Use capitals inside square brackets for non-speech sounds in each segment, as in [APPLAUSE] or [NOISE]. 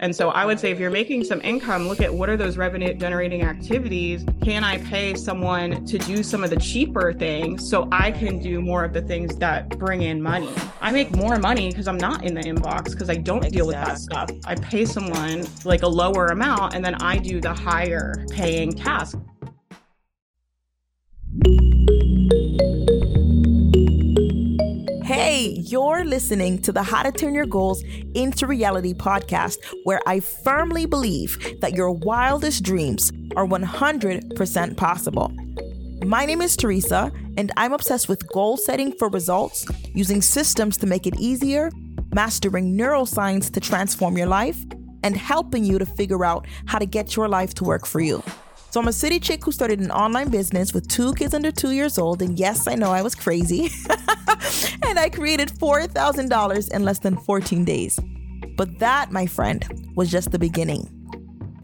And so I would say if you're making some income, look at what are those revenue generating activities? Can I pay someone to do some of the cheaper things so I can do more of the things that bring in money? I make more money because I'm not in the inbox because I don't exactly. deal with that stuff. I pay someone like a lower amount and then I do the higher paying task. Hey, you're listening to the How to Turn Your Goals into Reality podcast, where I firmly believe that your wildest dreams are 100% possible. My name is Teresa, and I'm obsessed with goal setting for results, using systems to make it easier, mastering neuroscience to transform your life, and helping you to figure out how to get your life to work for you. So I'm a city chick who started an online business with two kids under two years old. And yes, I know I was crazy. [LAUGHS] and I created $4,000 in less than 14 days. But that, my friend, was just the beginning.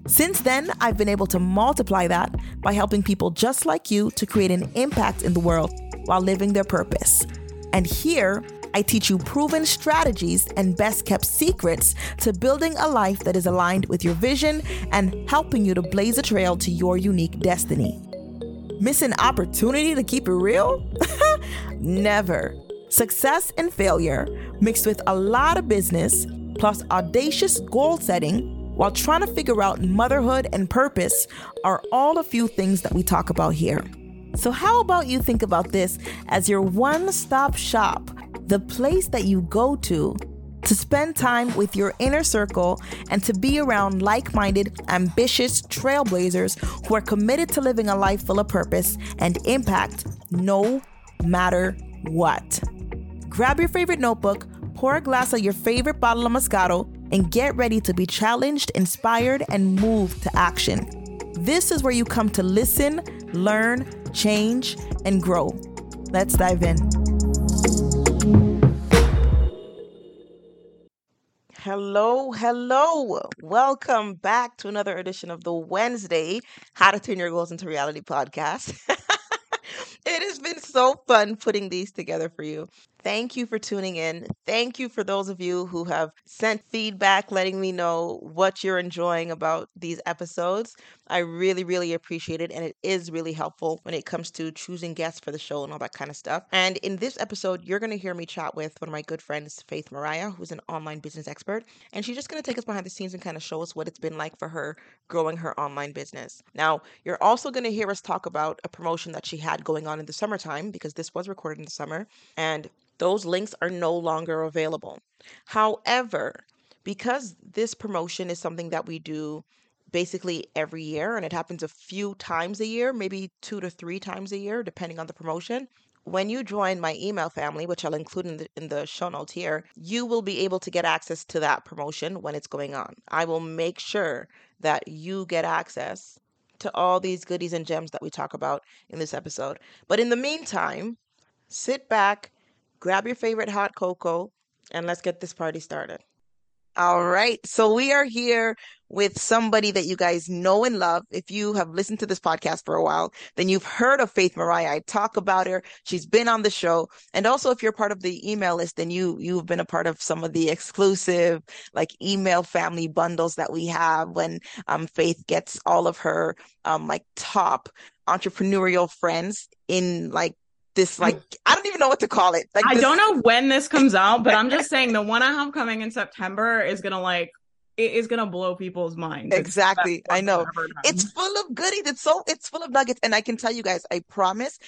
Since then, I've been able to multiply that by helping people just like you to create an impact in the world while living their purpose. And here, I teach you proven strategies and best kept secrets to building a life that is aligned with your vision and helping you to blaze a trail to your unique destiny. Miss an opportunity to keep it real? [LAUGHS] Never. Success and failure, mixed with a lot of business, plus audacious goal setting, while trying to figure out motherhood and purpose, are all a few things that we talk about here. So, how about you think about this as your one stop shop the place that you go to to spend time with your inner circle and to be around like minded, ambitious trailblazers who are committed to living a life full of purpose and impact no matter what. Grab your favorite notebook, pour a glass of your favorite bottle of Moscato, and get ready to be challenged, inspired, and moved to action. This is where you come to listen, learn, change, and grow. Let's dive in. Hello, hello. Welcome back to another edition of the Wednesday How to Turn Your Goals into Reality podcast. [LAUGHS] it has been so fun putting these together for you. Thank you for tuning in. Thank you for those of you who have sent feedback letting me know what you're enjoying about these episodes. I really, really appreciate it. And it is really helpful when it comes to choosing guests for the show and all that kind of stuff. And in this episode, you're going to hear me chat with one of my good friends, Faith Mariah, who's an online business expert. And she's just going to take us behind the scenes and kind of show us what it's been like for her growing her online business. Now, you're also going to hear us talk about a promotion that she had going on in the summertime because this was recorded in the summer. And those links are no longer available. However, because this promotion is something that we do basically every year and it happens a few times a year, maybe two to three times a year, depending on the promotion. When you join my email family, which I'll include in the, in the show notes here, you will be able to get access to that promotion when it's going on. I will make sure that you get access to all these goodies and gems that we talk about in this episode. But in the meantime, sit back, grab your favorite hot cocoa, and let's get this party started. All right. So we are here with somebody that you guys know and love. If you have listened to this podcast for a while, then you've heard of Faith Mariah. I talk about her. She's been on the show. And also if you're part of the email list, then you, you've been a part of some of the exclusive like email family bundles that we have when um, Faith gets all of her um, like top entrepreneurial friends in like this like I don't even know what to call it. Like I this- don't know when this comes out, but I'm just [LAUGHS] saying the one I have coming in September is gonna like it is gonna blow people's minds. Exactly. I know. It's full of goodies. It's so it's full of nuggets. And I can tell you guys, I promise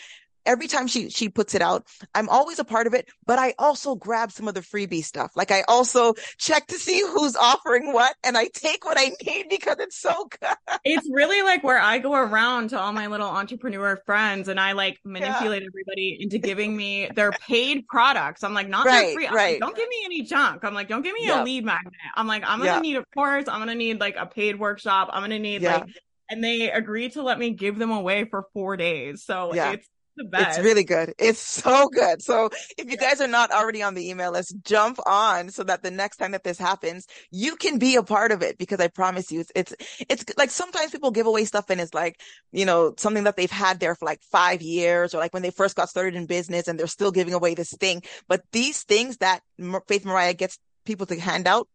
every time she she puts it out, I'm always a part of it, but I also grab some of the freebie stuff. Like I also check to see who's offering what and I take what I need because it's so [LAUGHS] good. It's really like where I go around to all my little entrepreneur friends and I like manipulate yeah. everybody into giving me their paid products. I'm like, not right, free. Right. Like, don't give me any junk. I'm like, don't give me yep. a lead magnet. I'm like, I'm gonna yep. need a course. I'm gonna need like a paid workshop. I'm gonna need like and they agreed to let me give them away for four days. So yeah. it's. It's really good. It's so good. So if you guys are not already on the email list, jump on so that the next time that this happens, you can be a part of it because I promise you it's, it's, it's like sometimes people give away stuff and it's like, you know, something that they've had there for like five years or like when they first got started in business and they're still giving away this thing. But these things that Faith Mariah gets people to hand out,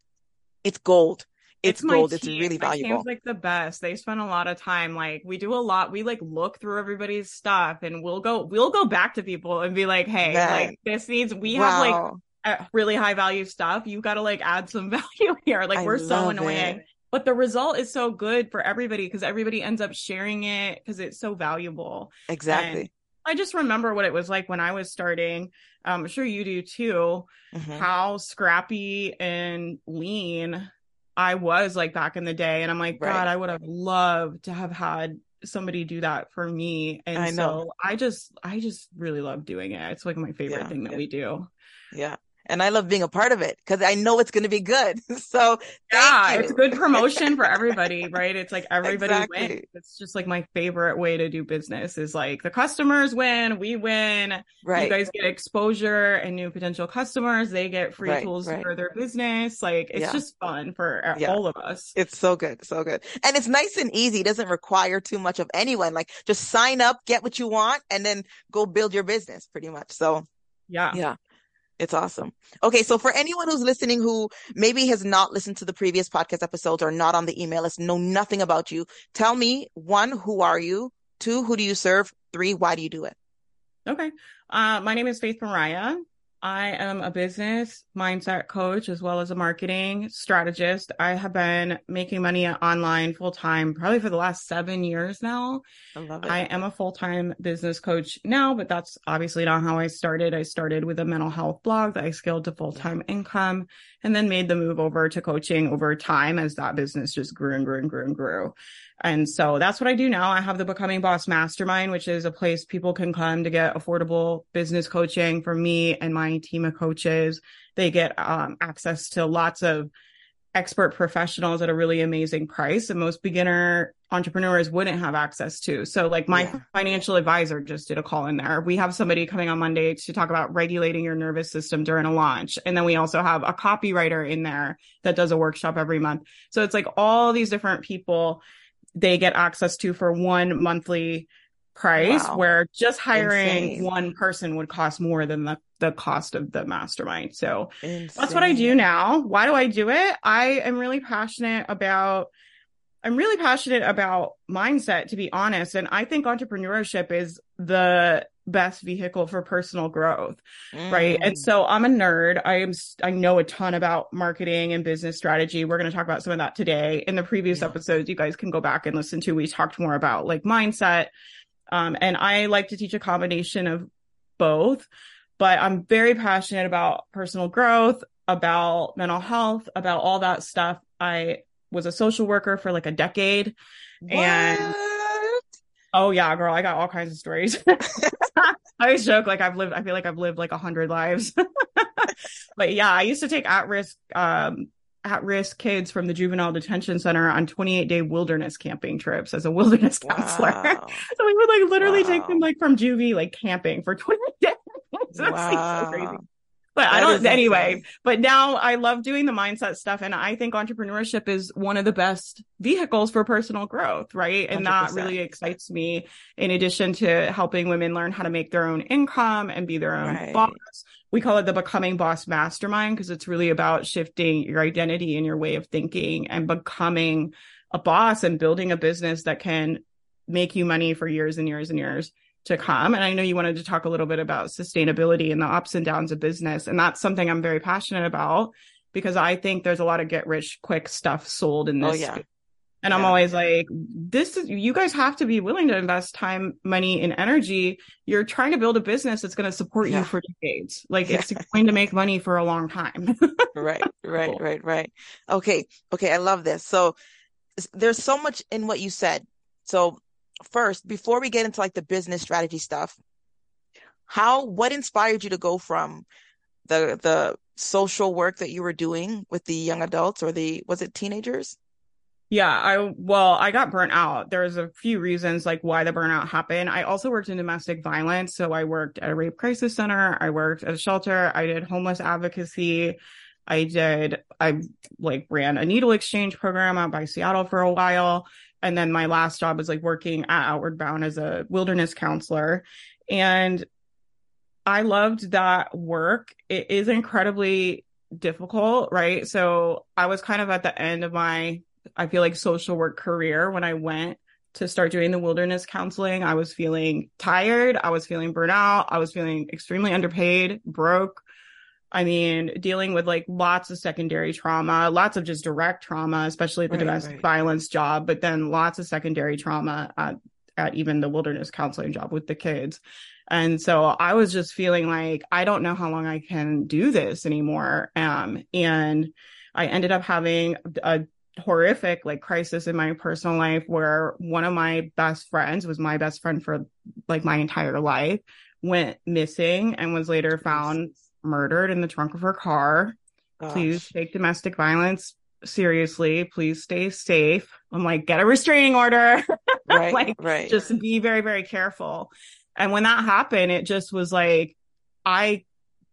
it's gold it's, it's gold. It's really valuable. It's like the best. They spend a lot of time. Like we do a lot. We like look through everybody's stuff and we'll go, we'll go back to people and be like, Hey, like this needs, we wow. have like really high value stuff. You got to like add some [LAUGHS] value here. Like I we're so annoying. It. But the result is so good for everybody because everybody ends up sharing it because it's so valuable. Exactly. And I just remember what it was like when I was starting. Um, I'm sure you do too. Mm-hmm. How scrappy and lean I was like back in the day, and I'm like, right. God, I would have loved to have had somebody do that for me. And I so I just, I just really love doing it. It's like my favorite yeah. thing that we do. Yeah and I love being a part of it because I know it's going to be good. [LAUGHS] So yeah, it's good promotion for [LAUGHS] everybody, right? It's like everybody exactly. wins. It's just like my favorite way to do business is like the customers win, we win. Right. You guys get exposure and new potential customers. They get free right, tools right. for their business. Like it's yeah. just fun for yeah. all of us. It's so good, so good, and it's nice and easy. It doesn't require too much of anyone. Like just sign up, get what you want, and then go build your business. Pretty much. So yeah, yeah. It's awesome. Okay. So for anyone who's listening who maybe has not listened to the previous podcast episodes or not on the email list, know nothing about you, tell me one, who are you? Two, who do you serve? Three, why do you do it? Okay. Uh, my name is Faith Mariah. I am a business mindset coach as well as a marketing strategist. I have been making money online full time probably for the last seven years now. I love it. I am a full time business coach now, but that's obviously not how I started. I started with a mental health blog that I scaled to full time income and then made the move over to coaching over time as that business just grew and grew and grew and grew. And so that's what I do now. I have the Becoming Boss Mastermind, which is a place people can come to get affordable business coaching from me and my team of coaches. They get um, access to lots of expert professionals at a really amazing price and most beginner entrepreneurs wouldn't have access to. So like my yeah. financial advisor just did a call in there. We have somebody coming on Monday to talk about regulating your nervous system during a launch. And then we also have a copywriter in there that does a workshop every month. So it's like all these different people they get access to for one monthly price wow. where just hiring Insane. one person would cost more than the, the cost of the mastermind. So Insane. that's what I do now. Why do I do it? I am really passionate about I'm really passionate about mindset to be honest and I think entrepreneurship is the best vehicle for personal growth mm. right and mm. so i'm a nerd i am i know a ton about marketing and business strategy we're going to talk about some of that today in the previous yeah. episodes you guys can go back and listen to we talked more about like mindset um, and i like to teach a combination of both but i'm very passionate about personal growth about mental health about all that stuff i was a social worker for like a decade what? and Oh yeah, girl, I got all kinds of stories. [LAUGHS] [LAUGHS] I always joke like I've lived. I feel like I've lived like a hundred lives. [LAUGHS] but yeah, I used to take at risk um, at risk kids from the juvenile detention center on 28 day wilderness camping trips as a wilderness [LAUGHS] counselor. Wow. so we would like literally wow. take them like from juvie like camping for 28 days. wow. so crazy but that I don't anyway. But now I love doing the mindset stuff. And I think entrepreneurship is one of the best vehicles for personal growth, right? And 100%. that really excites me in addition to helping women learn how to make their own income and be their own right. boss. We call it the becoming boss mastermind because it's really about shifting your identity and your way of thinking and becoming a boss and building a business that can make you money for years and years and years to come. And I know you wanted to talk a little bit about sustainability and the ups and downs of business. And that's something I'm very passionate about because I think there's a lot of get rich quick stuff sold in oh, this. Oh, yeah. And yeah. I'm always like, this is, you guys have to be willing to invest time, money, and energy. You're trying to build a business that's going to support yeah. you for decades. Like it's going to make money for a long time. right, [LAUGHS] right, cool. right, right. Okay. Okay. I love this. So there's so much in what you said. So first, before we get into like the business strategy stuff, how what inspired you to go from the the social work that you were doing with the young adults or the was it teenagers? Yeah, I well, I got burnt out. There's a few reasons like why the burnout happened. I also worked in domestic violence, so I worked at a rape crisis center, I worked at a shelter, I did homeless advocacy. I did I like ran a needle exchange program out by Seattle for a while and then my last job was like working at Outward Bound as a wilderness counselor. And I loved that work. It is incredibly difficult, right? So I was kind of at the end of my, I feel like social work career when I went to start doing the wilderness counseling. I was feeling tired. I was feeling burnout. I was feeling extremely underpaid, broke. I mean, dealing with like lots of secondary trauma, lots of just direct trauma, especially the right, domestic right. violence job, but then lots of secondary trauma at, at even the wilderness counseling job with the kids. And so I was just feeling like, I don't know how long I can do this anymore. Um, and I ended up having a horrific like crisis in my personal life where one of my best friends was my best friend for like my entire life went missing and was later found murdered in the trunk of her car. Gosh. Please take domestic violence seriously. Please stay safe. I'm like, get a restraining order. [LAUGHS] Right. like, right. Just be very, very careful. And when that happened, it just was like, I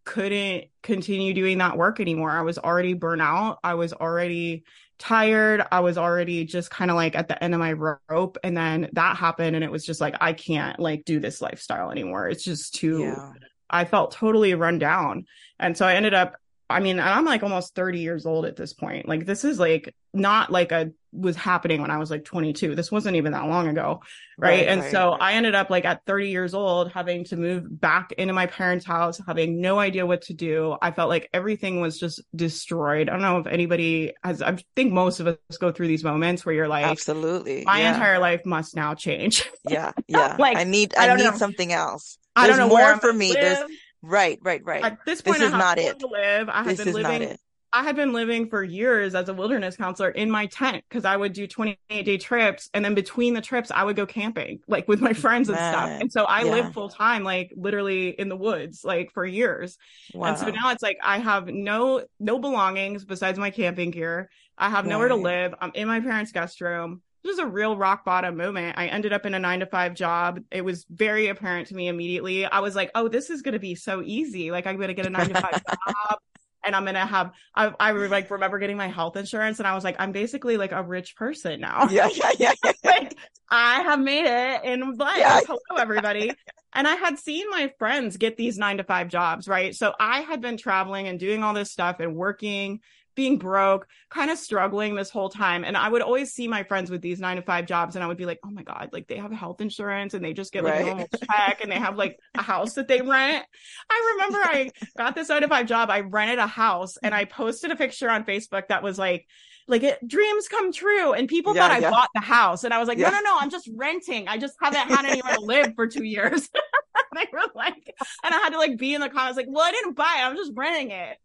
couldn't continue doing that work anymore. I was already burnt out. I was already tired. I was already just kind of like at the end of my rope. And then that happened. And it was just like, I can't like do this lifestyle anymore. It's just too, yeah. I felt totally run down. And so I ended up, I mean, I'm like almost 30 years old at this point. Like, this is like not like a was happening when I was like 22. This wasn't even that long ago. Right. right and right, so right. I ended up like at 30 years old having to move back into my parents' house, having no idea what to do. I felt like everything was just destroyed. I don't know if anybody has, I think most of us go through these moments where you're like, absolutely. My yeah. entire life must now change. yeah. [LAUGHS] Yeah. like, I need, I, I need know. something else. There's I don't know more for me. Live. There's, Right, right, right. At this point, this is not it. live. I have this been living I had been living for years as a wilderness counselor in my tent because I would do 28 day trips. And then between the trips, I would go camping, like with my friends and Man. stuff. And so I yeah. lived full time, like literally in the woods, like for years. Wow. And so now it's like I have no, no belongings besides my camping gear. I have right. nowhere to live. I'm in my parents' guest room. This was a real rock bottom moment. I ended up in a nine to five job. It was very apparent to me immediately. I was like, oh, this is going to be so easy. Like, I'm going to get a nine to five [LAUGHS] job and I'm gonna have I I like remember getting my health insurance and I was like, I'm basically like a rich person now. Yeah, yeah, yeah. yeah. [LAUGHS] like I have made it in life. Yeah. Hello, everybody. and I had seen my friends get these nine to five jobs, right? So I had been traveling and doing all this stuff and working being broke, kind of struggling this whole time. And I would always see my friends with these nine to five jobs and I would be like, oh my God, like they have health insurance and they just get like right. a normal check and they have like a house that they rent. I remember I got this nine to five job. I rented a house and I posted a picture on Facebook that was like, like it, dreams come true. And people yeah, thought I bought the house. And I was like, yeah. no, no, no, I'm just renting. I just haven't had anywhere to live for two years. [LAUGHS] they were like, and I had to like be in the comments like, well, I didn't buy it. I'm just renting it.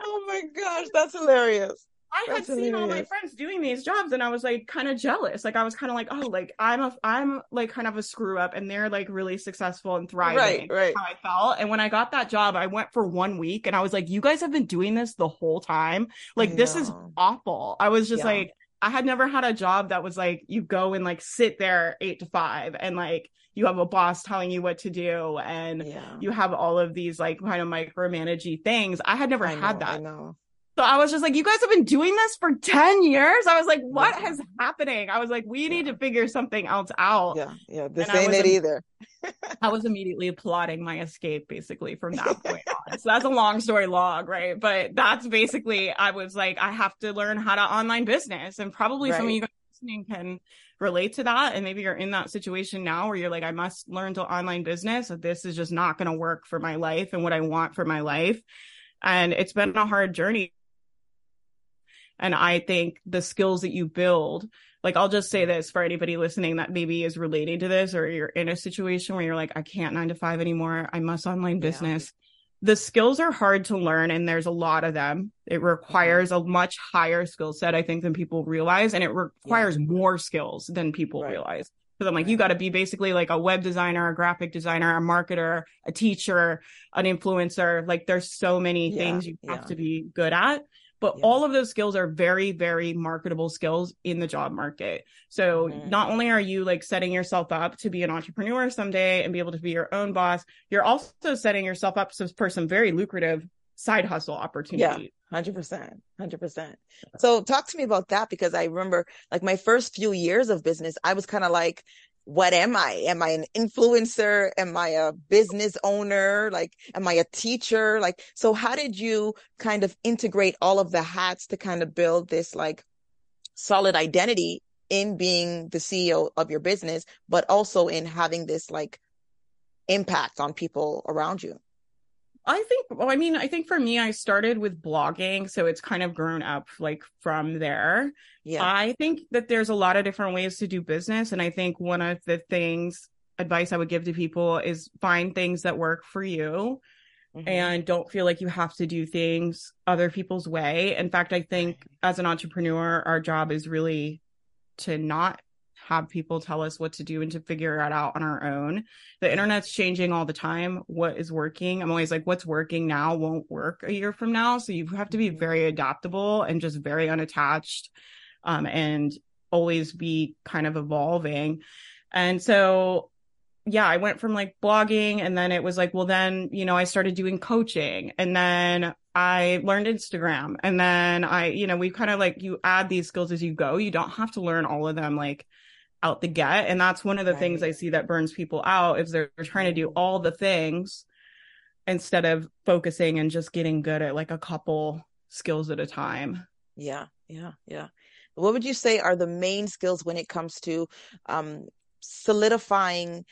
Oh my gosh, that's hilarious. I That's had seen all my friends doing these jobs and I was like kind of jealous. Like I was kind of like, oh, like I'm a I'm like kind of a screw up and they're like really successful and thriving. Right, right. How I felt. And when I got that job, I went for one week and I was like, you guys have been doing this the whole time. Like this is awful. I was just yeah. like, I had never had a job that was like you go and like sit there eight to five and like you have a boss telling you what to do and yeah. you have all of these like kind of micromanagey things. I had never I had know, that. So I was just like, you guys have been doing this for 10 years. I was like, what yeah. is happening? I was like, we need to figure something else out. Yeah. Yeah. This and ain't it either. [LAUGHS] I was immediately applauding my escape basically from that [LAUGHS] point on. So that's a long story long, right? But that's basically, I was like, I have to learn how to online business and probably right. some of you guys listening can relate to that. And maybe you're in that situation now where you're like, I must learn to online business. This is just not going to work for my life and what I want for my life. And it's been a hard journey. And I think the skills that you build, like I'll just say this for anybody listening that maybe is relating to this or you're in a situation where you're like, I can't nine to five anymore. I must online business. Yeah the skills are hard to learn and there's a lot of them. It mm-hmm. requires a much higher skill set, I think, than people realize. And it requires yeah. more skills than people right. realize. Because I'm like, right. you got to be basically like a web designer, a graphic designer, a marketer, a teacher, an influencer. Like there's so many yeah. things you have to be good at. But yeah. all of those skills are very, very marketable skills in the job market. So mm-hmm. not only are you like setting yourself up to be an entrepreneur someday and be able to be your own boss, you're also setting yourself up for some very lucrative side hustle opportunities. Yeah, 100%. 100%. So talk to me about that because I remember like my first few years of business, I was kind of like, what am I? Am I an influencer? Am I a business owner? Like, am I a teacher? Like, so how did you kind of integrate all of the hats to kind of build this like solid identity in being the CEO of your business, but also in having this like impact on people around you? I think, well, I mean, I think for me, I started with blogging. So it's kind of grown up like from there. Yeah. I think that there's a lot of different ways to do business. And I think one of the things, advice I would give to people is find things that work for you mm-hmm. and don't feel like you have to do things other people's way. In fact, I think as an entrepreneur, our job is really to not have people tell us what to do and to figure it out on our own. The internet's changing all the time. What is working? I'm always like, what's working now won't work a year from now. So you have to be mm-hmm. very adaptable and just very unattached um, and always be kind of evolving. And so yeah, I went from like blogging and then it was like, well, then, you know, I started doing coaching and then I learned Instagram and then I, you know, we kind of like you add these skills as you go. You don't have to learn all of them like out the get. And that's one of the right. things I see that burns people out is they're trying to do all the things instead of focusing and just getting good at like a couple skills at a time. Yeah, yeah, yeah. What would you say are the main skills when it comes to um, solidifying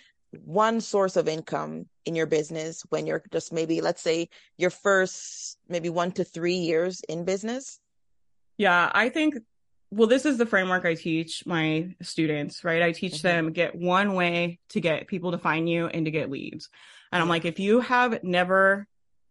one source of income in your business when you're just maybe, let's say, your first maybe one to three years in business? Yeah, I think well, this is the framework I teach my students, right? I teach mm-hmm. them get one way to get people to find you and to get leads. And I'm like, if you have never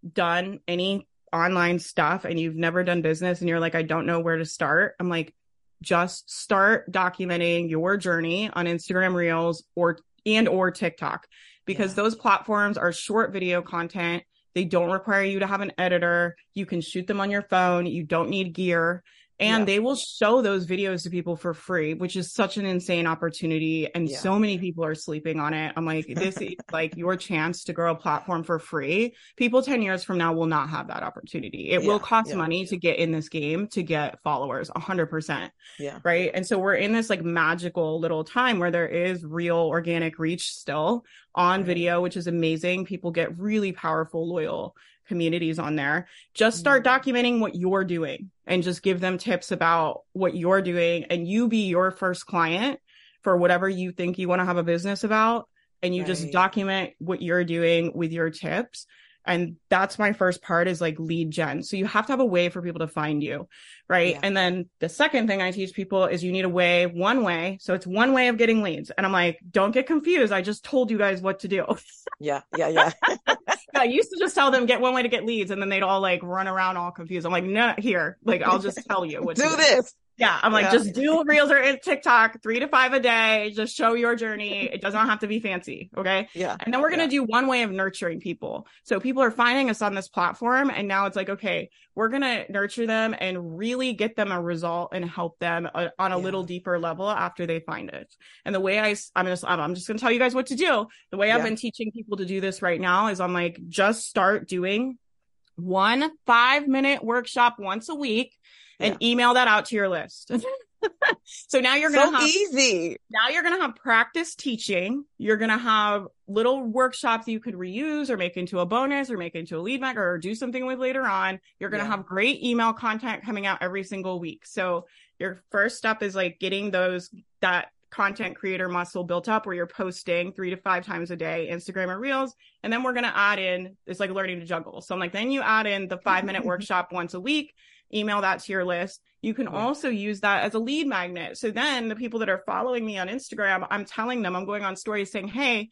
done any online stuff and you've never done business and you're like, I don't know where to start, I'm like, just start documenting your journey on Instagram Reels or and or TikTok because yeah. those platforms are short video content. They don't require you to have an editor. You can shoot them on your phone. You don't need gear and yeah. they will show those videos to people for free which is such an insane opportunity and yeah. so many people are sleeping on it. I'm like this is [LAUGHS] like your chance to grow a platform for free. People 10 years from now will not have that opportunity. It yeah. will cost money to get in this game to get followers 100% yeah. right? And so we're in this like magical little time where there is real organic reach still on video which is amazing. People get really powerful loyal communities on there. Just start mm-hmm. documenting what you're doing and just give them tips about what you're doing and you be your first client for whatever you think you want to have a business about and you right. just document what you're doing with your tips and that's my first part is like lead gen so you have to have a way for people to find you right yeah. and then the second thing i teach people is you need a way one way so it's one way of getting leads and i'm like don't get confused i just told you guys what to do yeah yeah yeah [LAUGHS] I used to just tell them get one way to get leads, and then they'd all like run around all confused. I'm like, no, here, like I'll just tell you what do, do this. Yeah, I'm like, yeah. just do reels or TikTok, three to five a day. Just show your journey. It does not have to be fancy. Okay. Yeah. And then we're gonna yeah. do one way of nurturing people. So people are finding us on this platform, and now it's like, okay, we're gonna nurture them and really get them a result and help them uh, on a yeah. little deeper level after they find it. And the way I, I'm just, I'm just gonna tell you guys what to do. The way I've been teaching people to do this right now is I'm like, just start doing one five minute workshop once a week and yeah. email that out to your list. [LAUGHS] so now you're gonna so have easy. Now you're gonna have practice teaching. You're gonna have little workshops you could reuse or make into a bonus or make into a lead magnet or do something with later on. You're gonna yeah. have great email content coming out every single week. So your first step is like getting those that content creator muscle built up where you're posting three to five times a day, Instagram or Reels. And then we're going to add in, it's like learning to juggle. So I'm like, then you add in the five minute [LAUGHS] workshop once a week email that to your list. You can hmm. also use that as a lead magnet. So then the people that are following me on Instagram, I'm telling them, I'm going on stories saying, Hey,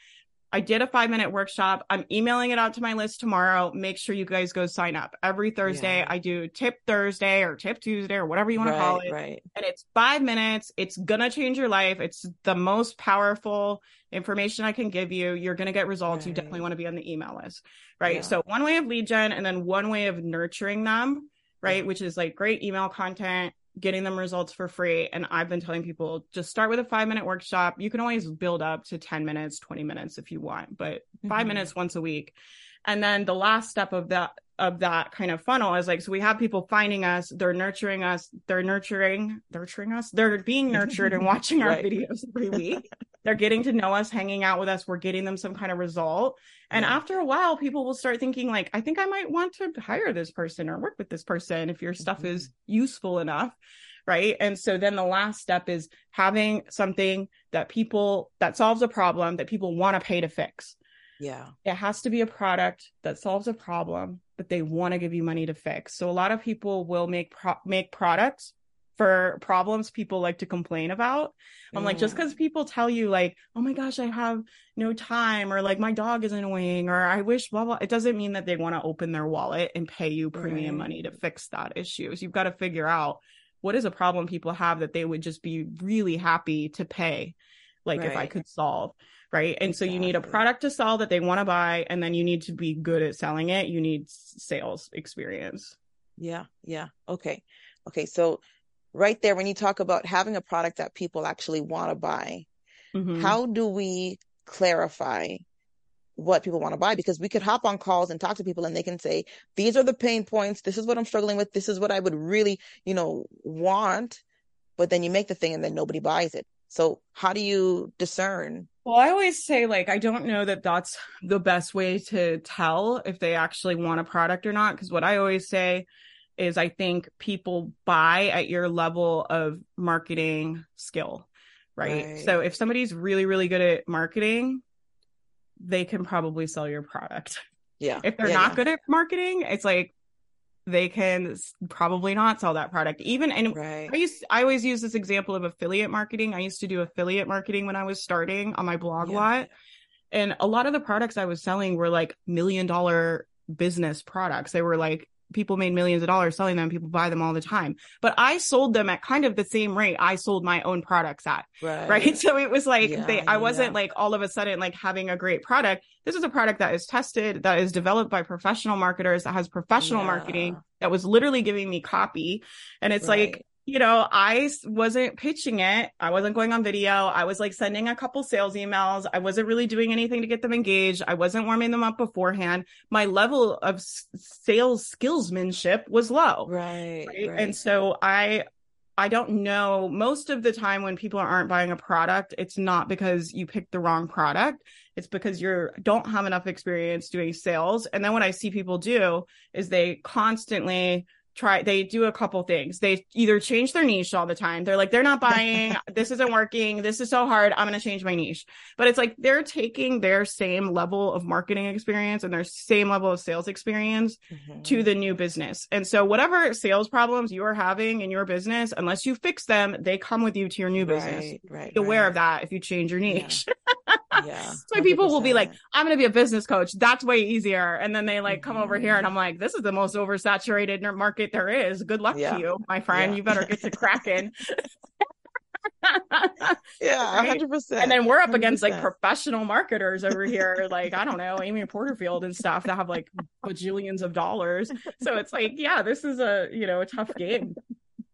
I did a five minute workshop. I'm emailing it out to my list tomorrow. Make sure you guys go sign up. Every Thursday, yeah. I do tip Thursday or tip Tuesday or whatever you want right, to call it. Right. And it's five minutes. It's going to change your life. It's the most powerful information I can give you. You're going to get results. Right. You definitely want to be on the email list. Right. Yeah. So one way of lead gen and then one way of nurturing them right? Which is like great email content, getting them results for free. And I've been telling people just start with a five minute workshop. You can always build up to 10 minutes, 20 minutes if you want, but 5 mm-hmm. minutes once a week. And then the last step of that of that kind of funnel is like so we have people finding us they're nurturing us they're nurturing nurturing us they're being nurtured and [LAUGHS] watching our right. videos every [LAUGHS] week they're getting to know us, hanging out with us, we're getting them some kind of result. And yeah. after a while, people will start thinking, like, I think I might want to hire this person or work with this person if your stuff mm-hmm. is useful enough. Right. And so then the last step is having something that people that solves a problem that people want to pay to fix. Yeah. It has to be a product that solves a problem that they want to give you money to fix. So a lot of people will make pro- make products for problems people like to complain about. I'm like, just mm. because people tell you, like, oh my gosh, I have no time, or like, my dog is annoying, or I wish, blah, blah, it doesn't mean that they want to open their wallet and pay you premium right. money to fix that issue. So you've got to figure out what is a problem people have that they would just be really happy to pay, like, right. if I could solve. Right. And exactly. so you need a product to sell that they want to buy, and then you need to be good at selling it. You need sales experience. Yeah. Yeah. Okay. Okay. So, right there when you talk about having a product that people actually want to buy mm-hmm. how do we clarify what people want to buy because we could hop on calls and talk to people and they can say these are the pain points this is what i'm struggling with this is what i would really you know want but then you make the thing and then nobody buys it so how do you discern well i always say like i don't know that that's the best way to tell if they actually want a product or not because what i always say is I think people buy at your level of marketing skill, right? right? So if somebody's really, really good at marketing, they can probably sell your product. Yeah. If they're yeah, not yeah. good at marketing, it's like they can probably not sell that product. Even and right. I used I always use this example of affiliate marketing. I used to do affiliate marketing when I was starting on my blog yeah. lot. And a lot of the products I was selling were like million dollar business products. They were like people made millions of dollars selling them. People buy them all the time. But I sold them at kind of the same rate I sold my own products at. Right. right? [LAUGHS] So it was like yeah, they I wasn't yeah. like all of a sudden like having a great product. This is a product that is tested, that is developed by professional marketers, that has professional yeah. marketing, that was literally giving me copy. And it's right. like you know, I wasn't pitching it. I wasn't going on video. I was like sending a couple sales emails. I wasn't really doing anything to get them engaged. I wasn't warming them up beforehand. My level of sales skillsmanship was low. Right, right. right. And so I, I don't know. Most of the time when people aren't buying a product, it's not because you picked the wrong product. It's because you don't have enough experience doing sales. And then what I see people do is they constantly try they do a couple things. They either change their niche all the time. They're like they're not buying. [LAUGHS] This isn't working. This is so hard. I'm going to change my niche. But it's like they're taking their same level of marketing experience and their same level of sales experience mm-hmm. to the new business. And so whatever sales problems you are having in your business unless you fix them they come with you to your new business. Right, right, be aware right. of that if you change your niche. yeah. [LAUGHS] yeah [LAUGHS] so people will be like i'm going to be a business coach that's way easier and then they like mm-hmm. come over here and i'm like this is the most oversaturated market there is good luck yeah. to you my friend yeah. you better get to cracking [LAUGHS] [LAUGHS] yeah, hundred percent. And then we're up 100%. against like professional marketers over here, like I don't know, Amy Porterfield and stuff that have like bajillions of dollars. So it's like, yeah, this is a you know a tough game.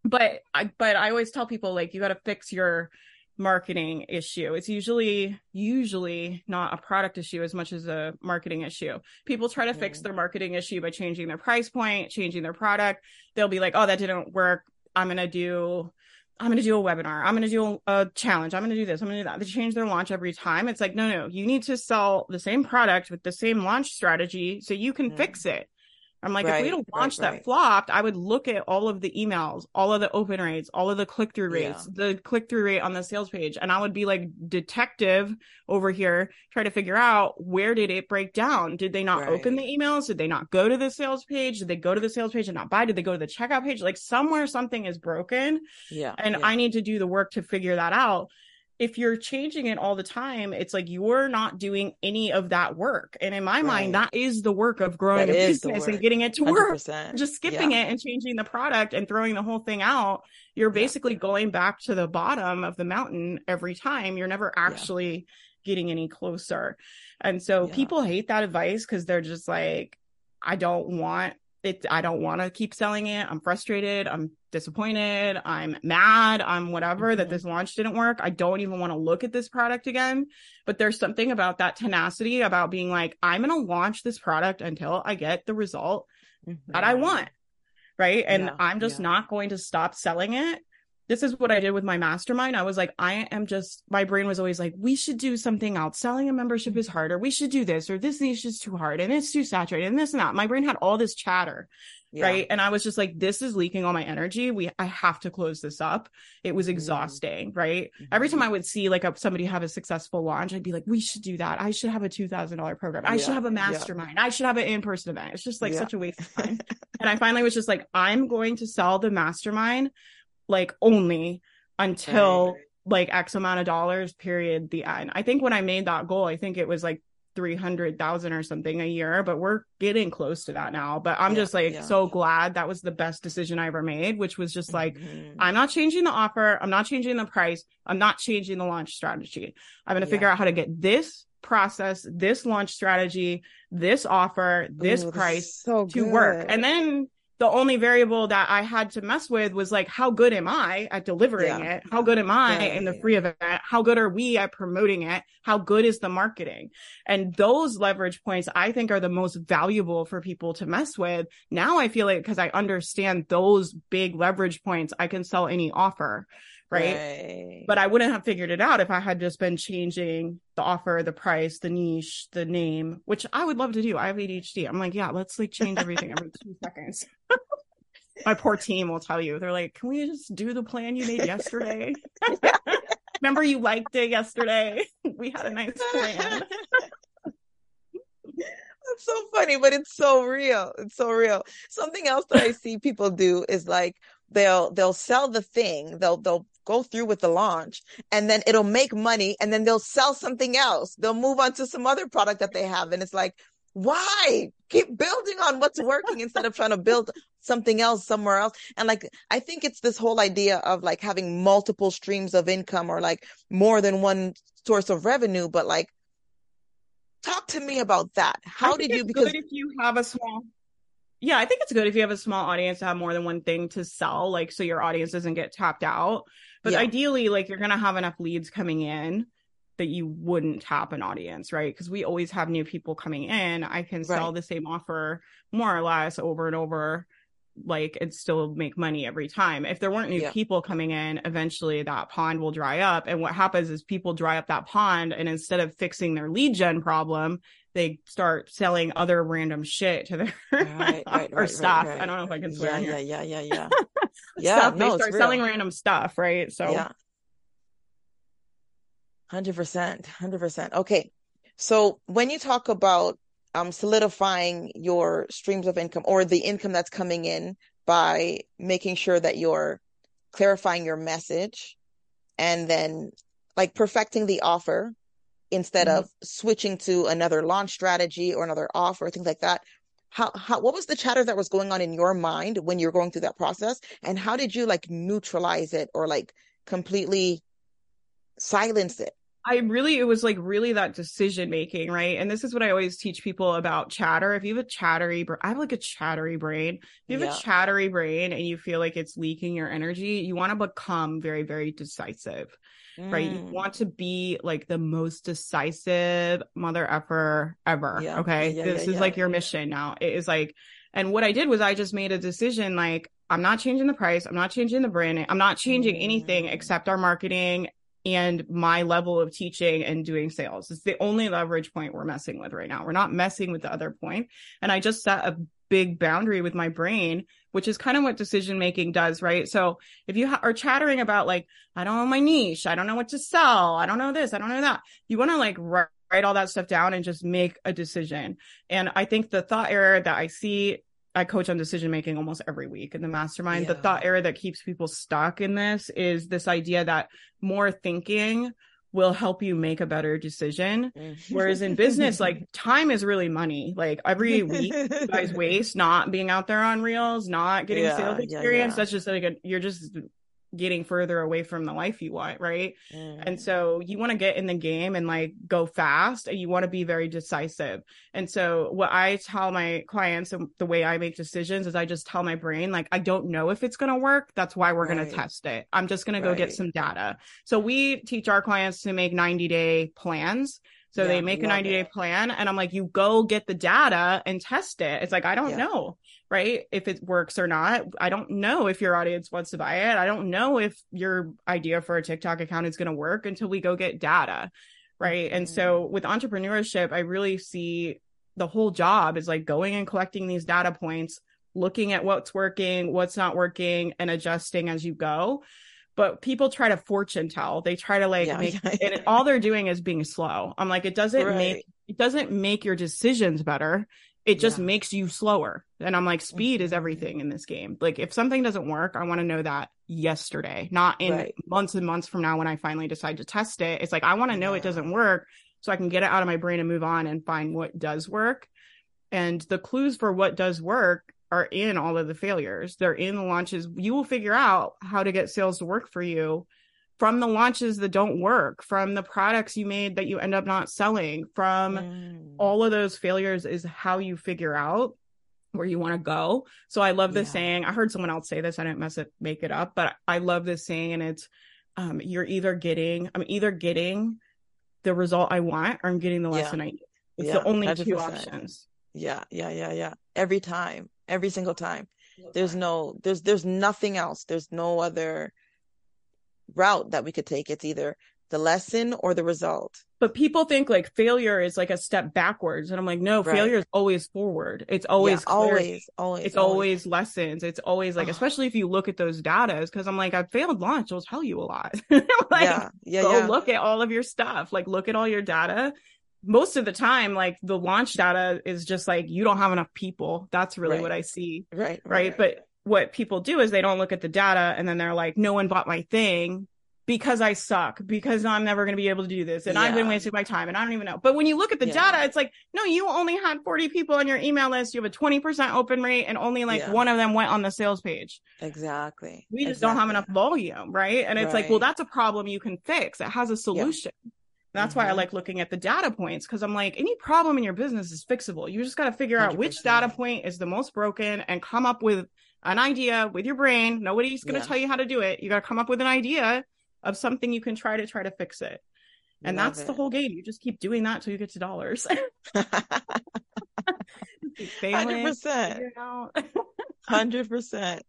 But I but I always tell people like you got to fix your marketing issue. It's usually usually not a product issue as much as a marketing issue. People try to mm. fix their marketing issue by changing their price point, changing their product. They'll be like, "Oh, that didn't work. I'm going to do I'm going to do a webinar. I'm going to do a, challenge. I'm going to do this. I'm going to do that. They change their launch every time. It's like, no, no, you need to sell the same product with the same launch strategy so you can mm. fix it. I'm like, right, if we don't launch right, that right. flopped, I would look at all of the emails, all of the open rates, all of the click through rates, yeah. the click through rate on the sales page. And I would be like detective over here, try to figure out where did it break down? Did they not open the emails? Did they not go to the sales page? Did they go to the sales page and not buy? Did they go to the checkout page? Like somewhere something is broken. Yeah. And yeah. I need to do the work to figure that out if you're changing it all the time, it's like you're not doing any of that work. And in my right. mind, that is the work of growing that a business and getting it to 100%. work. Just skipping yeah. it and changing the product and throwing the whole thing out, you're basically yeah. going back to the bottom of the mountain every time. You're never actually yeah. getting any closer. And so people hate that advice because they're just like, I don't want it I don't want to keep selling it. I'm frustrated. I'm disappointed. I'm mad. I'm whatever mm-hmm. that this launch didn't work. I don't even want to look at this product again. But there's something about that tenacity about being like, I'm going to launch this product until I get the result mm-hmm. that I want. Right. And yeah, I'm just yeah. not going to stop selling it this is what I did with my mastermind. I was like, I am just, my brain was always like, we should do something else. Selling a membership is harder. We should do this, or this niche is too hard and it's too saturated and this and that. My brain had all this chatter. Yeah. Right. And I was just like, this is leaking all my energy. We, I have to close this up. It was mm-hmm. exhausting. Mm-hmm. Right. Mm-hmm. Every time I would see like a, somebody have a successful launch, I'd be like, we should do that. I should have a $2,000 program. I yeah. should have a mastermind. Yeah. I should have an in person event. It's just like such a waste of time. [LAUGHS] and I finally was just like, I'm going to sell the mastermind like only until right. like X amount of dollars, period, the end. I think when I made that goal, I think it was like 300,000 or something a year, but we're getting close to that now. But I'm yeah, just like yeah. so glad that was the best decision I ever made, which was just like, mm-hmm. I'm not changing the offer. I'm not changing the price. I'm not changing the launch strategy. I'm going to yeah. figure out how to get this process, this launch strategy, this offer, this Ooh, price so to work. And then the only variable that I had to mess with was like, how good am I at delivering yeah. it? How good am I yeah, in the free event? How good are we at promoting it? How good is the marketing? And those leverage points I think are the most valuable for people to mess with. Now I feel like because I understand those big leverage points, I can sell any offer right? right? But I wouldn't have figured it out if I had just been changing the offer, the price, the niche, the name, which I would love to do. I have ADHD. I'm like, yeah, let's like change everything every two [LAUGHS] seconds. My poor team will tell you. They're like, can we just do the plan you made yesterday? [LAUGHS] Remember you liked it yesterday? we had a nice plan. That's so funny, but it's so real. It's so real. Something else that I see people do is like they'll they'll sell the thing they'll they'll go through with the launch and then it'll make money and then they'll sell something else. They'll move on to some other product that they have and it's like why? Keep building on what's working instead of trying to build something else somewhere else. And like i think it's this whole idea of like having multiple streams of income or like more than one source of revenue but like talk to me about that. How did you because if you have a small yeah, I think it's good if you have a small audience to have more than one thing to sell, like so your audience doesn't get tapped out. But yeah. ideally, like you're gonna have enough leads coming in that you wouldn't tap an audience, right? Because we always have new people coming in. I can sell right. the same offer more or less over and over, like and still make money every time. If there weren't new yeah. people coming in, eventually that pond will dry up. And what happens is people dry up that pond, and instead of fixing their lead gen problem, they start selling other random shit to their right, right, [LAUGHS] or stuff. I don't know if I can swear. Yeah, yeah, yeah, yeah, yeah. [LAUGHS] yeah, stuff, no, they start selling random stuff, right? So yeah, hundred percent, hundred percent. Okay, so when you talk about um, solidifying your streams of income or the income that's coming in by making sure that you're clarifying your message and then like perfecting the offer instead mm-hmm. of switching to another launch strategy or another offer, things like that. How, how, what was the chatter that was going on in your mind when you're going through that process? And how did you like neutralize it or like completely silence it? I really, it was like really that decision making, right? And this is what I always teach people about chatter. If you have a chattery, I have like a chattery brain. If you have yeah. a chattery brain and you feel like it's leaking your energy, you want to become very, very decisive mm. right? You mm. want to be like the most decisive mother ever, ever. Yeah. Okay. Yeah, this yeah, is like your mission now. It is like, and what I did was I just made a decision like, I'm not changing the price. I'm not changing the branding. I'm not changing mm. anything except our marketing and my level of teaching and doing sales. It's the only leverage point we're messing with right now. We're not messing with the other point. And I just set a big boundary with my brain, which is kind of what decision making does, right? So if you ha- are chattering about like, I don't know my niche, I don't know what to sell, I don't know this, I don't know that, you want to like write, write all that stuff down and just make a decision. And I think the thought error that I see I coach on decision making almost every week in the mastermind. Yeah. The thought error that keeps people stuck in this is this idea that more thinking will help you make a better decision. Mm-hmm. Whereas in business, like time is really money. Like every week you guys [LAUGHS] waste not being out there on reels, not getting yeah, sales experience. Yeah, yeah. That's just like a, you're just getting further away from the life you want, right? Mm. And so you want to get in the game and like go fast and you want to be very decisive. And so what I tell my clients and the way I make decisions is I just tell my brain like I don't know if it's going to work. That's why we're right. going to test it. I'm just going to go get some data. So we teach our clients to make 90 day plans So yeah, they make a 90 day plan and I'm like, you go get the data and test it. It's like, I don't yeah. know, right? If it works or not. I don't know if your audience wants to buy it. I don't know if your idea for a TikTok account is going to work until we go get data. Right. Mm-hmm. And so mm-hmm. with entrepreneurship, I really see the whole job is like going and collecting these data points, looking at what's working, what's not working, and adjusting as you go but people try to fortune tell. They try to like yeah, make, yeah, yeah. and all they're doing is being slow. I'm like, it doesn't right. make it doesn't make your decisions better. It just makes you slower. And I'm like, speed is mm-hmm. everything in this game. Like, if something doesn't work, I want to know that yesterday, not in right. months and months from now when I finally decide to test it. It's like I want to know it doesn't work so I can get it out of my brain and move on and find what does work. And the clues for what does work are in all of the failures. They're in the launches. You will figure out how to get sales to work for you from the launches that don't work, from the products you made that you end up not selling, from mm. all of those failures is how you figure out where you want to go. So I love this yeah. saying. I heard someone else say this. I didn't mess it, make it up, but I love this saying and it's um, you're either getting, I'm either getting the result I want or I'm getting the lesson yeah. I need. It's yeah, the only 100%. two options. Yeah, yeah, yeah, yeah. Every time every single time. There's no there's there's nothing else. There's no other route that we could take. It's either the lesson or the result. But people think like failure is like a step backwards. And I'm like, no, right. failure is always forward. It's always yeah, always, always. It's always. always lessons. It's always like, especially if you look at those data, because I'm like, I failed launch, it'll tell you a lot. [LAUGHS] like, yeah, yeah, go yeah. look at all of your stuff. Like look at all your data most of the time like the launch data is just like you don't have enough people that's really right. what i see right, right, right but what people do is they don't look at the data and then they're like no one bought my thing because I suck, because I'm never going to be able to do this, and yeah. I've been wasting my time, and I don't even know. But when you look at the yeah. data, it's like, no, you only had 40 people on your email list. You have a 20% open rate, and only like yeah. one of them went on the sales page. Exactly. We just exactly. don't have enough volume, right? And it's right. like, well, that's a problem you can fix. It has a solution. That's mm-hmm. why I mm-hmm. like looking at the data points because I'm like, any problem in your business is fixable. You just got to figure 100%. out which data point is the most broken and come up with an idea with your brain. Nobody's going to yeah. tell you how to do it. You got to come up with an idea of something you can try to try to fix it. And Love that's it. the whole game. You just keep doing that till you get to dollars. [LAUGHS] [LAUGHS] Hundred percent. [LAUGHS] Hundred percent.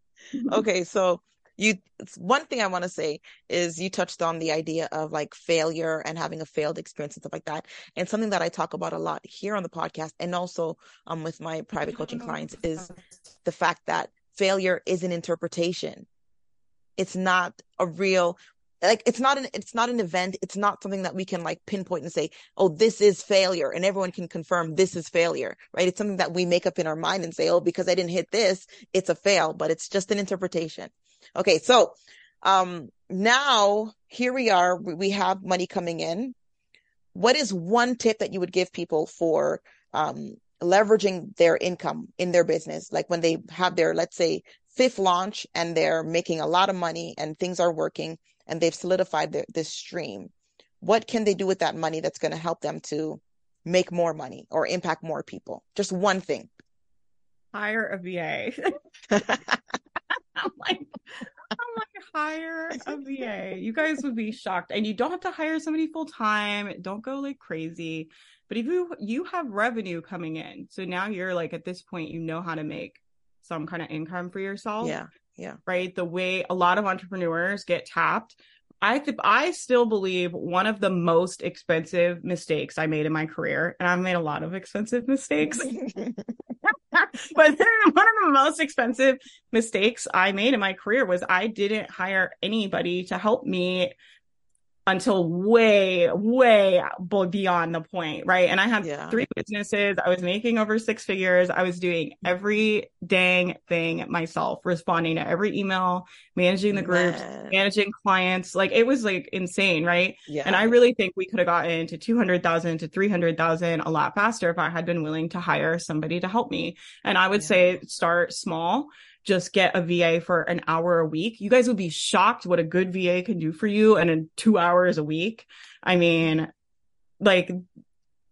Okay, so you one thing I want to say is you touched on the idea of like failure and having a failed experience and stuff like that. And something that I talk about a lot here on the podcast and also um with my private coaching clients is the fact that failure is an interpretation. It's not a real like it's not an it's not an event it's not something that we can like pinpoint and say oh this is failure and everyone can confirm this is failure right it's something that we make up in our mind and say oh because i didn't hit this it's a fail but it's just an interpretation Okay, so um, now here we are. We have money coming in. What is one tip that you would give people for um, leveraging their income in their business? Like when they have their, let's say, fifth launch and they're making a lot of money and things are working and they've solidified their, this stream. What can they do with that money that's going to help them to make more money or impact more people? Just one thing. Hire a VA. [LAUGHS] [LAUGHS] [LAUGHS] I'm like, I'm like, hire a VA. You guys would be shocked. And you don't have to hire somebody full time. Don't go like crazy. But if you you have revenue coming in, so now you're like at this point, you know how to make some kind of income for yourself. Yeah. Yeah. Right. The way a lot of entrepreneurs get tapped. I th- I still believe one of the most expensive mistakes I made in my career, and I've made a lot of expensive mistakes, [LAUGHS] [LAUGHS] but one of the most expensive mistakes I made in my career was I didn't hire anybody to help me until way, way beyond the point, right? And I had yeah. three businesses. I was making over six figures. I was doing mm-hmm. every dang thing myself, responding to every email, managing the groups, Man. managing clients. Like it was like insane, right? Yeah. And I really think we could have gotten to 200,000 to 300,000 a lot faster if I had been willing to hire somebody to help me. And I would yeah. say start small just get a VA for an hour a week. You guys would be shocked what a good VA can do for you and in two hours a week. I mean, like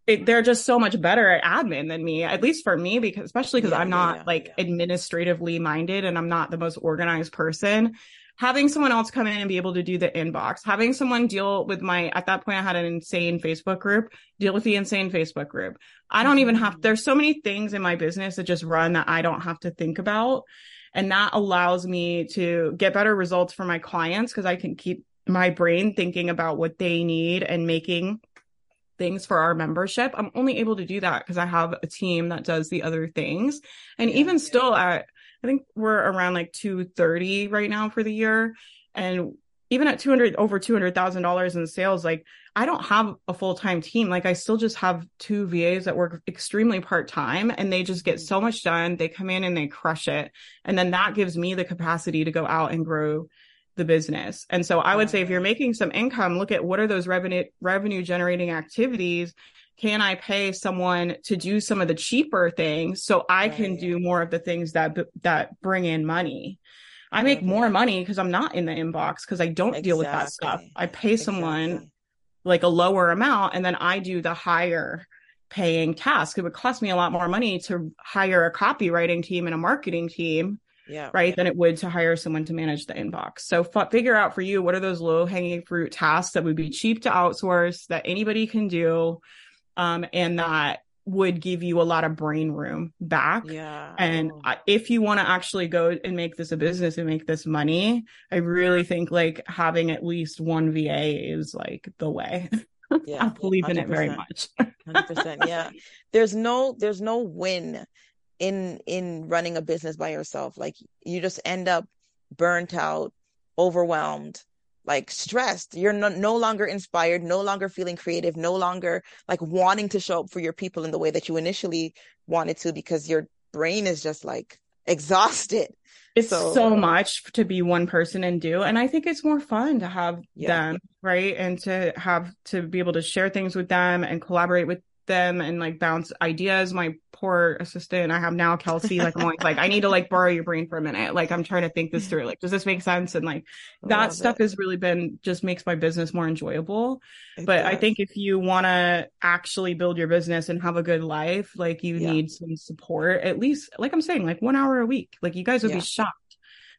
it, they're just so much better at admin than me, at least for me, because especially because yeah, I'm not yeah, like yeah. administratively minded and I'm not the most organized person. having someone else come in and be able to do the inbox, having someone deal with my, at that point, I had an insane Facebook group, deal with the insane Facebook group. I don't even have, mm-hmm. there's so many things in my business that just run that I don't have to think about. And that allows me to get better results for my clients because I can keep my brain thinking about what they need and making things for our membership. I'm only able to do that because I have a team that does the other things. And yeah, even yeah. still at I think we're around like 230 right now for the year. And even at 200 over $200,000 in sales, like I don't have a full-time team. Like I still just have two VAs that work extremely part-time and they just get mm-hmm. so much done. They come in and they crush it. And then that gives me the capacity to go out and grow the business. And so I would say if you're making some income, look at what are those revenue revenue generating activities can I pay someone to do some of the cheaper things so I right. can do more of the things that that bring in money? I make mm-hmm. more money because I'm not in the inbox because I don't exactly. deal with that stuff. I pay someone exactly. like a lower amount and then I do the higher paying task. It would cost me a lot more money to hire a copywriting team and a marketing team. Yeah. Right. Than it would to hire someone to manage the inbox. So f- figure out for you what are those low hanging fruit tasks that would be cheap to outsource that anybody can do um, and that would give you a lot of brain room back. Yeah. And oh. if you want to actually go and make this a business and make this money, I really think like having at least one VA is like the way. [LAUGHS] Yeah. I believe in it very much. 100%. Yeah. [LAUGHS] There's no there's no win in in running a business by yourself. Like you just end up burnt out, overwhelmed, like stressed you're no, no longer inspired no longer feeling creative no longer like wanting to show up for your people in the way that you initially wanted to because your brain is just like exhausted it's so, so much to be one person and do and i think it's more fun to have yeah. them right and to have to be able to share things with them and collaborate with them and like bounce ideas. My poor assistant, I have now Kelsey. Like I'm always like, I need to like borrow your brain for a minute. Like I'm trying to think this through. Like, does this make sense? And like that stuff it. has really been just makes my business more enjoyable. It but does. I think if you want to actually build your business and have a good life, like you yeah. need some support. At least, like I'm saying, like one hour a week. Like you guys would yeah. be shocked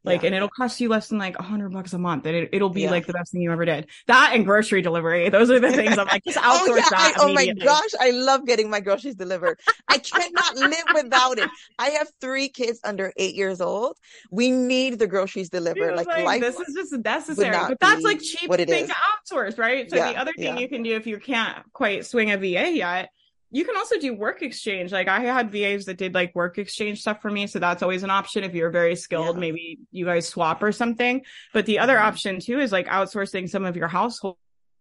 like, yeah. and it'll cost you less than like a hundred bucks a month. And it, will be yeah. like the best thing you ever did. That and grocery delivery. Those are the things I'm like, just [LAUGHS] oh, outsource oh, yeah. that. I, oh my gosh. I love getting my groceries delivered. I cannot live without it. I have three kids under eight years old. We need the groceries delivered. Like, like this is just necessary, but that's like cheap thing is. to outsource, right? So the other thing you can do if you can't quite swing a VA yet you can also do work exchange. Like I had VAs that did like work exchange stuff for me. So that's always an option. If you're very skilled, yeah. maybe you guys swap or something. But the other mm-hmm. option too is like outsourcing some of your household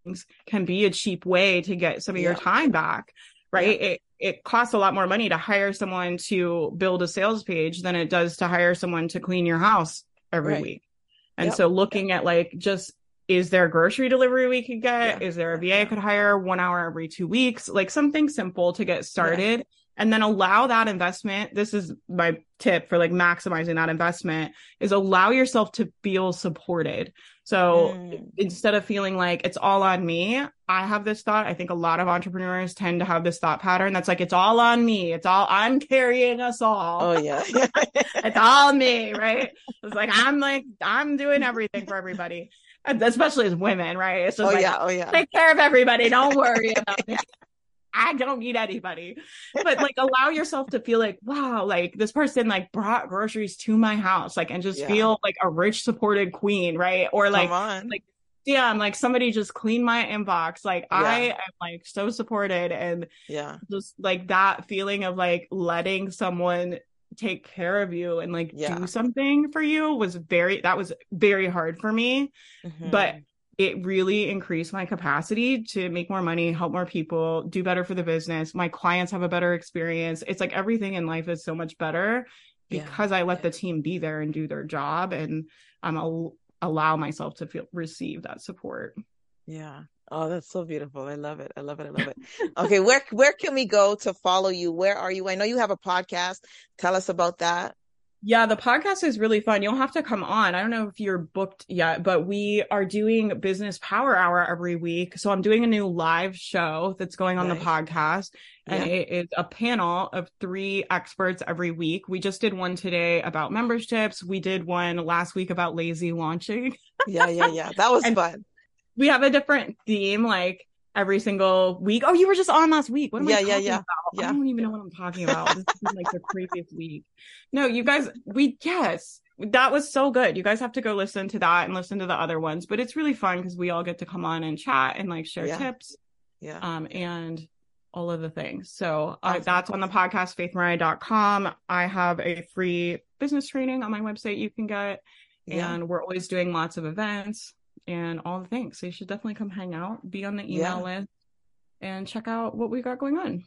things can be a cheap way to get some of yeah. your time back. Right. Yeah. It, it costs a lot more money to hire someone to build a sales page than it does to hire someone to clean your house every right. week. And yep. so looking at like just is there a grocery delivery we could get? Yeah. Is there a VA I could hire one hour every two weeks? Like something simple to get started. Yeah. And then allow that investment. This is my tip for like maximizing that investment is allow yourself to feel supported. So mm. instead of feeling like it's all on me, I have this thought. I think a lot of entrepreneurs tend to have this thought pattern that's like, it's all on me. It's all, I'm carrying us all. Oh, yeah. [LAUGHS] it's all me, right? It's like, I'm like, I'm doing everything for everybody especially as women, right? It's just oh like, yeah, oh yeah. Take care of everybody. Don't [LAUGHS] worry about me. I don't need anybody. But like allow yourself to feel like, wow, like this person like brought groceries to my house, like and just yeah. feel like a rich, supported queen, right? Or like like yeah, I'm like somebody just cleaned my inbox. Like yeah. I am like so supported and yeah, just like that feeling of like letting someone take care of you and like yeah. do something for you was very that was very hard for me mm-hmm. but it really increased my capacity to make more money help more people do better for the business my clients have a better experience it's like everything in life is so much better because yeah. i let yeah. the team be there and do their job and i'm um, allow myself to feel receive that support yeah Oh, that's so beautiful. I love it. I love it. I love it. [LAUGHS] okay, where where can we go to follow you? Where are you? I know you have a podcast. Tell us about that. Yeah, the podcast is really fun. You'll have to come on. I don't know if you're booked yet, but we are doing business power hour every week. So I'm doing a new live show that's going on nice. the podcast and yeah. it is a panel of three experts every week. We just did one today about memberships. We did one last week about lazy launching. yeah, yeah, yeah. That was [LAUGHS] fun. We have a different theme like every single week. Oh, you were just on last week. What am yeah, I talking yeah, yeah. about? Yeah. I don't even know what I'm talking about. this is like the previous week. No, you guys, we yes, that was so good. You guys have to go listen to that and listen to the other ones. But it's really fun because we all get to come on and chat and like share yeah. tips. Yeah. Um and all of the things. So uh, that's on the podcast, faithmariah.com. I have a free business training on my website you can get. Yeah. And we're always doing lots of events and all the things. So you should definitely come hang out, be on the email yeah. list, and check out what we got going on.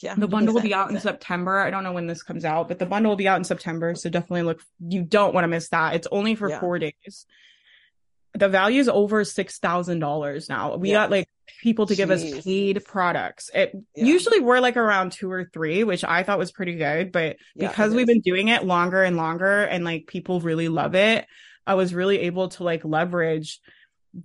Yeah. The bundle will be out in September. I don't know when this comes out, but the bundle will be out in September. So definitely look, you don't want to miss that. It's only for yeah. four days. The value is over $6,000 now. We yeah. got like people to Jeez. give us paid products. It yeah. usually we're like around two or three, which I thought was pretty good. But because we've been doing it longer and longer and like people really love it, I was really able to like leverage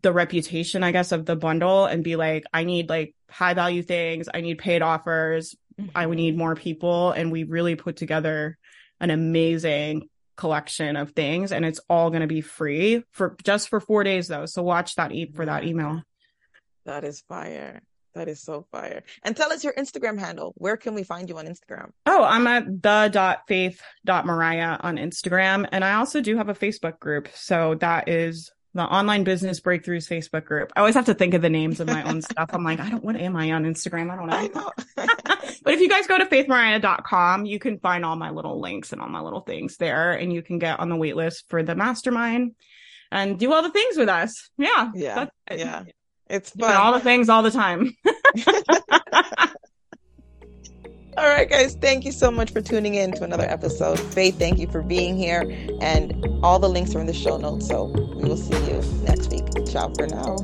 the reputation, I guess, of the bundle and be like, I need like high value things. I need paid offers. Mm-hmm. I need more people. And we really put together an amazing collection of things and it's all going to be free for just for four days though. So watch that eat for that email. That is fire. That is so fire. And tell us your Instagram handle. Where can we find you on Instagram? Oh, I'm at the dot faith dot mariah on Instagram. And I also do have a Facebook group. So that is the online business breakthroughs Facebook group. I always have to think of the names of my own [LAUGHS] stuff. I'm like, I don't, what am I on Instagram? I don't know. I know. [LAUGHS] [LAUGHS] but if you guys go to faithmariah.com, you can find all my little links and all my little things there and you can get on the wait list for the mastermind and do all the things with us. Yeah. Yeah. Yeah. It's fun. all the things all the time. All right, guys. Thank you so much for tuning in to another episode. Faith, thank you for being here. And all the links are in the show notes. So we will see you next week. Ciao for now.